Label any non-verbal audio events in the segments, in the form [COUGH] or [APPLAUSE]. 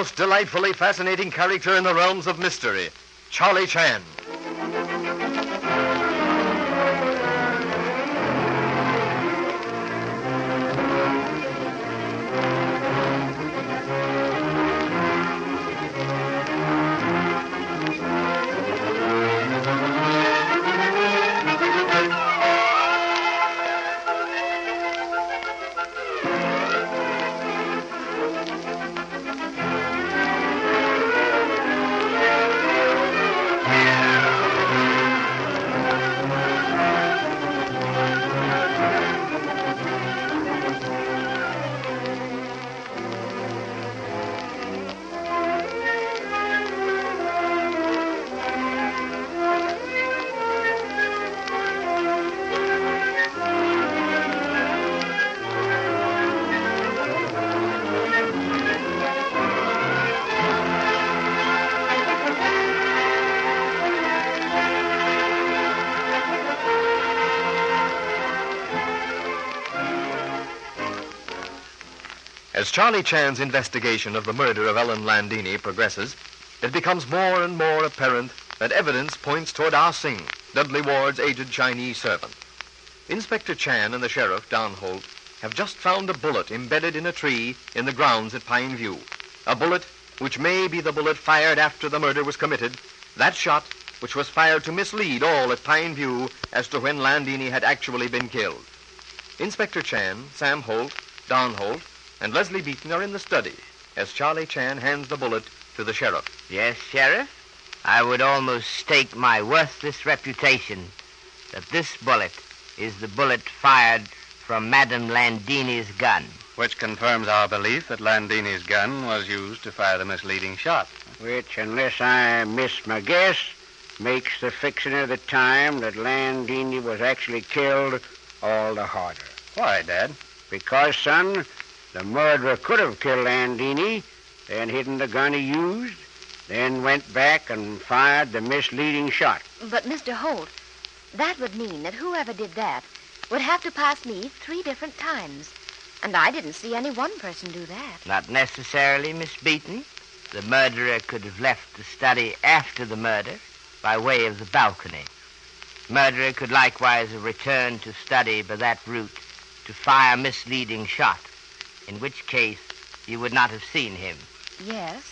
most delightfully fascinating character in the realms of mystery, Charlie Chan. As Charlie Chan's investigation of the murder of Ellen Landini progresses, it becomes more and more apparent that evidence points toward Ah Sing, Dudley Ward's aged Chinese servant. Inspector Chan and the sheriff, Don Holt, have just found a bullet embedded in a tree in the grounds at Pine View. A bullet which may be the bullet fired after the murder was committed. That shot which was fired to mislead all at Pine View as to when Landini had actually been killed. Inspector Chan, Sam Holt, Don Holt, and Leslie Beaton are in the study as Charlie Chan hands the bullet to the sheriff. Yes, Sheriff. I would almost stake my worthless reputation that this bullet is the bullet fired from Madame Landini's gun. Which confirms our belief that Landini's gun was used to fire the misleading shot. Which, unless I miss my guess, makes the fixing of the time that Landini was actually killed all the harder. Why, Dad? Because, son, the murderer could have killed Landini, then hidden the gun he used, then went back and fired the misleading shot. But, Mr. Holt, that would mean that whoever did that would have to pass me three different times. And I didn't see any one person do that. Not necessarily, Miss Beaton. The murderer could have left the study after the murder by way of the balcony. Murderer could likewise have returned to study by that route to fire misleading shot, in which case you would not have seen him. Yes,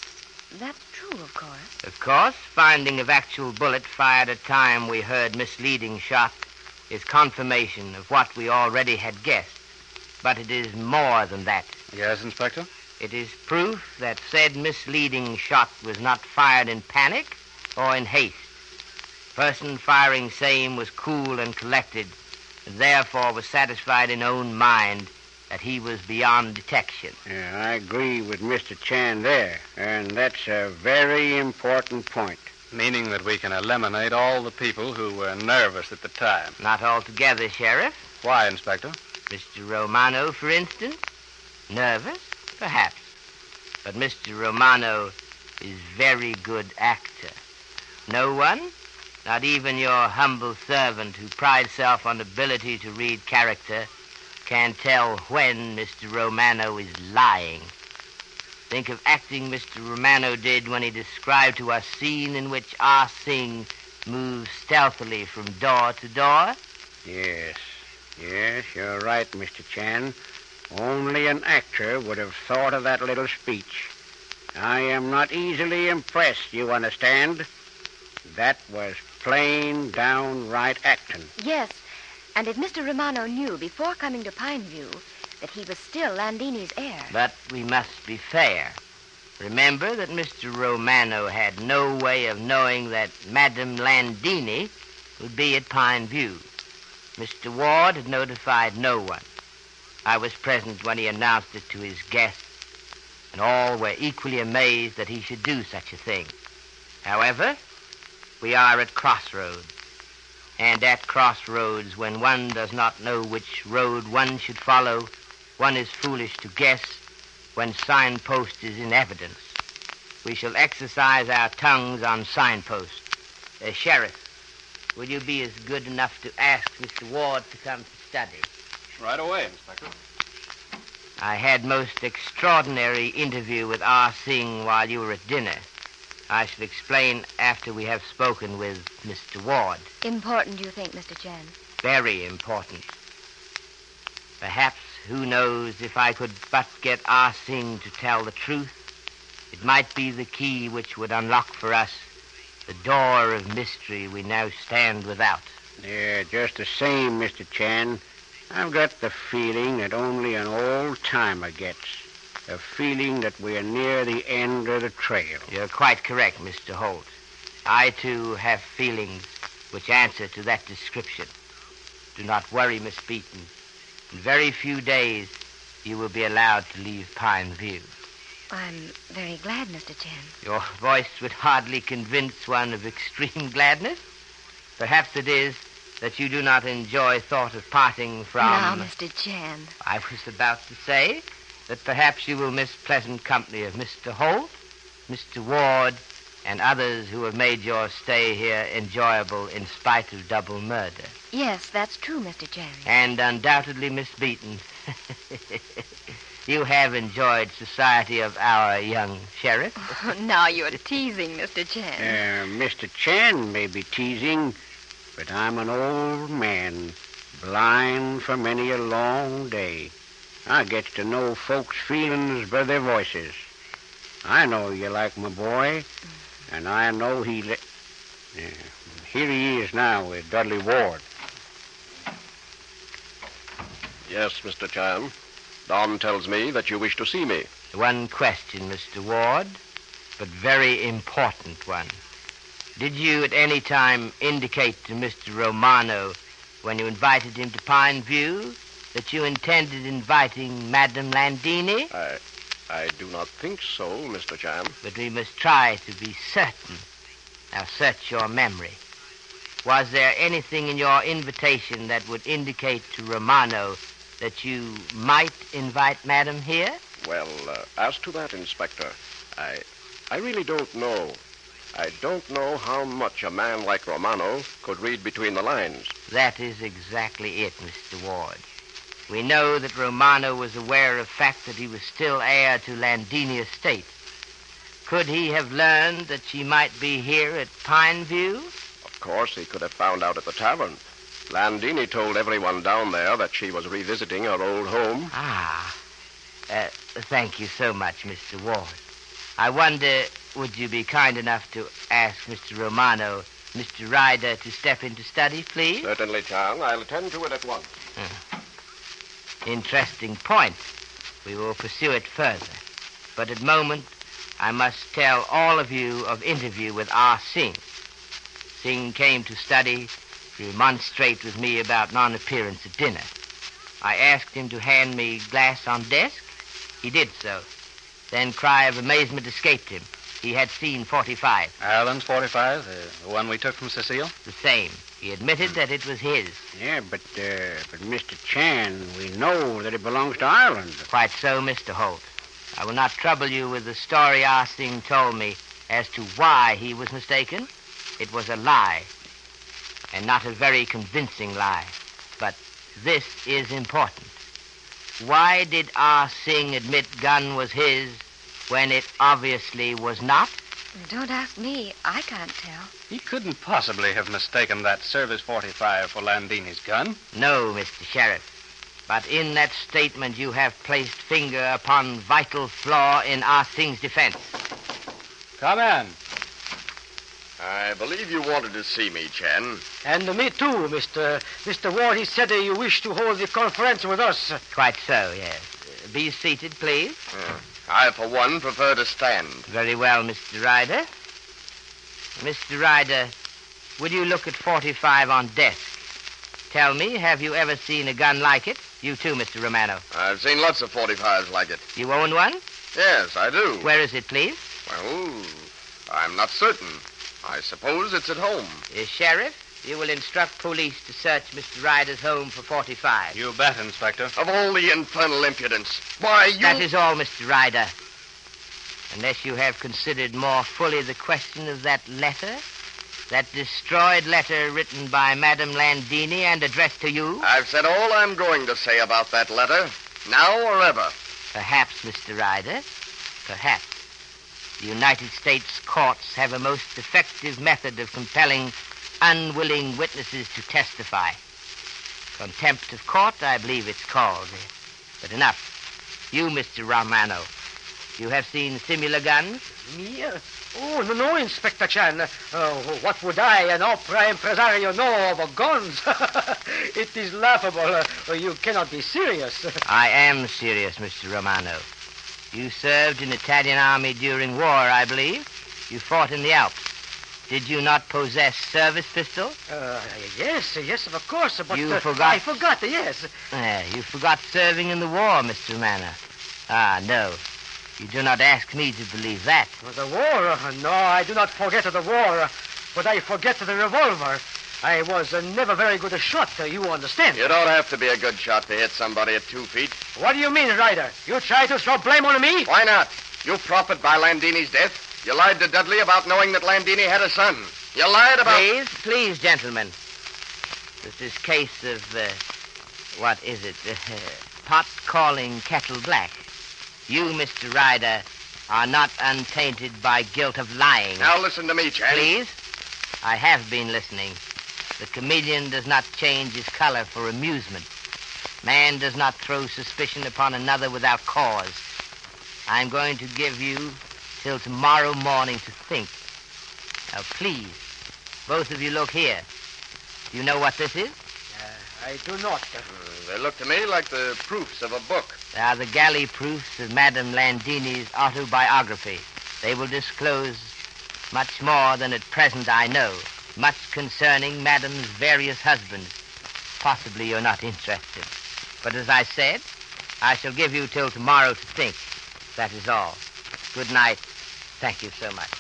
that's true, of course. Of course, finding of actual bullet fired at time we heard misleading shot is confirmation of what we already had guessed. But it is more than that. Yes, Inspector? It is proof that said misleading shot was not fired in panic or in haste. Person firing same was cool and collected, and therefore was satisfied in own mind that he was beyond detection. Yeah, I agree with Mr. Chan there, and that's a very important point. Meaning that we can eliminate all the people who were nervous at the time. Not altogether, Sheriff. Why, Inspector? Mr. Romano, for instance? Nervous? Perhaps. But Mr. Romano is very good actor. No one, not even your humble servant who prides self on ability to read character, can tell when Mr. Romano is lying. Think of acting Mr. Romano did when he described to us a scene in which Ah Sing moves stealthily from door to door. Yes, yes, you're right, Mr. Chan. Only an actor would have thought of that little speech. I am not easily impressed, you understand. That was plain, downright acting. Yes, and if Mr. Romano knew before coming to Pineview that he was still Landini's heir. But we must be fair. Remember that Mr. Romano had no way of knowing that Madame Landini would be at Pine View. Mr. Ward had notified no one. I was present when he announced it to his guests, and all were equally amazed that he should do such a thing. However, we are at crossroads. And at crossroads, when one does not know which road one should follow, one is foolish to guess when signpost is in evidence. We shall exercise our tongues on signpost. Uh, Sheriff, will you be as good enough to ask Mr. Ward to come to study? Right away, Inspector. I had most extraordinary interview with Ah Sing while you were at dinner. I shall explain after we have spoken with Mr. Ward. Important, you think, Mr. Chan? Very important. Perhaps, who knows, if I could but get Ah Sing to tell the truth, it might be the key which would unlock for us the door of mystery we now stand without. Yeah, just the same, Mr. Chan. I've got the feeling that only an old timer gets. A feeling that we're near the end of the trail. You're quite correct, Mr. Holt. I, too, have feelings which answer to that description. Do not worry, Miss Beaton. In very few days, you will be allowed to leave Pine View. I'm very glad, Mr. Chan. Your voice would hardly convince one of extreme [LAUGHS] gladness. Perhaps it is that you do not enjoy thought of parting from. Now, Mr. Chan. I was about to say that perhaps you will miss pleasant company of Mr. Holt, Mr. Ward, and others who have made your stay here enjoyable in spite of double murder. Yes, that's true, Mr. Chan. And undoubtedly, Miss Beaton, [LAUGHS] you have enjoyed society of our young sheriff. [LAUGHS] now you're teasing, Mr. Chan. Uh, Mr. Chan may be teasing, but I'm an old man, blind for many a long day. I get to know folks' feelings by their voices. I know you like my boy, and I know he. Li- Yeah, here he is now with Dudley Ward. Yes, Mr. Chan. Don tells me that you wish to see me. One question, Mr. Ward, but very important one. Did you at any time indicate to Mr. Romano when you invited him to Pine View that you intended inviting Madame Landini? I, I do not think so, Mr. Chan. But we must try to be certain. Now search your memory. Was there anything in your invitation that would indicate to Romano that you might invite Madame here? Well, uh, as to that, Inspector, I, I really don't know. I don't know how much a man like Romano could read between the lines. That is exactly it, Mr. Ward. We know that Romano was aware of fact that he was still heir to Landini estate. Could he have learned that she might be here at Pine View? Of course, he could have found out at the tavern. Landini told everyone down there that she was revisiting her old home. Ah. Uh, thank you so much, Mr. Ward. I wonder, would you be kind enough to ask Mr. Romano, Mr. Ryder, to step into study, please? Certainly, Chan. I'll attend to it at once. Interesting point. We will pursue it further. But at moment, I must tell all of you of interview with ah R. Singh. Sing came to study to remonstrate with me about non-appearance at dinner. I asked him to hand me glass on desk. He did so. Then cry of amazement escaped him. He had seen 45, Ireland's 45, the, the one we took from Cecile? the same. He admitted that it was his. Yeah, but uh, but Mr. Chan, we know that it belongs to Ireland. Quite so, Mr. Holt. I will not trouble you with the story Ah Sing told me as to why he was mistaken. It was a lie, and not a very convincing lie. But this is important. Why did Ah Sing admit gun was his when it obviously was not? Don't ask me. I can't tell. He couldn't possibly have mistaken that Service 45 for Landini's gun. No, Mr. Sheriff. But in that statement you have placed finger upon vital flaw in Ah Sing's defense. Come in. I believe you wanted to see me, Chan. And me too, Mr. Mr. Ward. He said uh, you wished to hold the conference with us. Quite so, yes. Uh, Be seated, please. I, for one, prefer to stand. Very well, Mr. Ryder. Mr. Ryder, would you look at 45 on desk? Tell me, have you ever seen a gun like it? You too, Mr. Romano. I've seen lots of 45s like it. You own one? Yes, I do. Where is it, please? Well, I'm not certain. I suppose it's at home. Uh, Sheriff, you will instruct police to search Mr. Ryder's home for 45. You bet, Inspector. Of all the infernal impudence. Why, you. That is all, Mr. Ryder. Unless you have considered more fully the question of that letter, that destroyed letter written by Madame Landini and addressed to you. I've said all I'm going to say about that letter, now or ever. Perhaps, Mr. Ryder, perhaps. The United States courts have a most effective method of compelling unwilling witnesses to testify. Contempt of court, I believe it's called. But enough. You, Mr. Romano, you have seen similar guns? Me? Oh, no, no, Inspector Chan. Uh, what would I, an opera impresario, know of guns? [LAUGHS] it is laughable. Uh, you cannot be serious. I am serious, Mr. Romano. You served in the Italian army during war, I believe. You fought in the Alps. Did you not possess service pistol? Uh, yes, yes, of course. But You uh, forgot- I forgot. Yes. Ah, you forgot serving in the war, Mr. Romano. Ah, no. You do not ask me to believe that. The war? Uh, No, I do not forget the war, uh, but I forget the revolver. I was uh, never very good a shot. Uh, you understand? You don't have to be a good shot to hit somebody at two feet. What do you mean, Ryder? You try to throw blame on me? Why not? You profit by Landini's death. You lied to Dudley about knowing that Landini had a son. You lied about. Please, please, gentlemen. This is case of, uh, what is it? Uh, pot calling kettle black. You, Mr. Ryder, are not untainted by guilt of lying. Now listen to me, Chan. Please? I have been listening. The chameleon does not change his color for amusement. Man does not throw suspicion upon another without cause. I'm going to give you till tomorrow morning to think. Now, please, both of you look here. Do you know what this is? Uh, I do not. Hmm, they look to me like the proofs of a book. They are the galley proofs of Madame Landini's autobiography. They will disclose much more than at present I know, much concerning Madame's various husbands. Possibly you're not interested. But as I said, I shall give you till tomorrow to think. That is all. Good night. Thank you so much.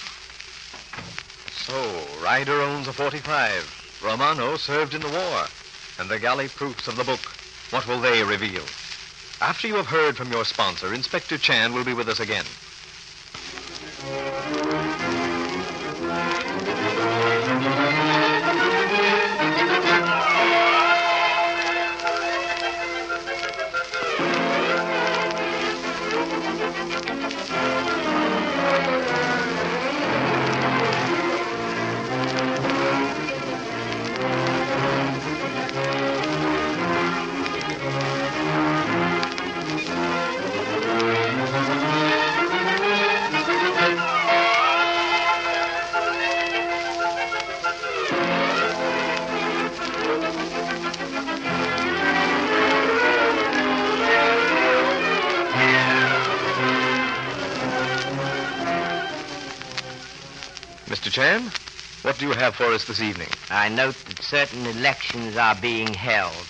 So, Ryder owns a 45. Romano served in the war. And the galley proofs of the book, what will they reveal? After you have heard from your sponsor, Inspector Chan will be with us again. Mr. Chan, what do you have for us this evening? I note that certain elections are being held.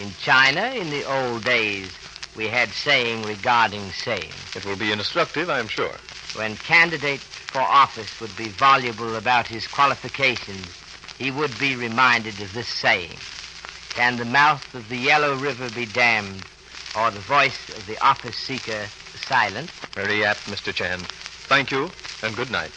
In China, in the old days, we had saying regarding saying. It will be instructive, I am sure. When candidate for office would be voluble about his qualifications, he would be reminded of this saying. Can the mouth of the Yellow River be dammed, or the voice of the office seeker silent? Very apt, Mr. Chan. Thank you, and good night.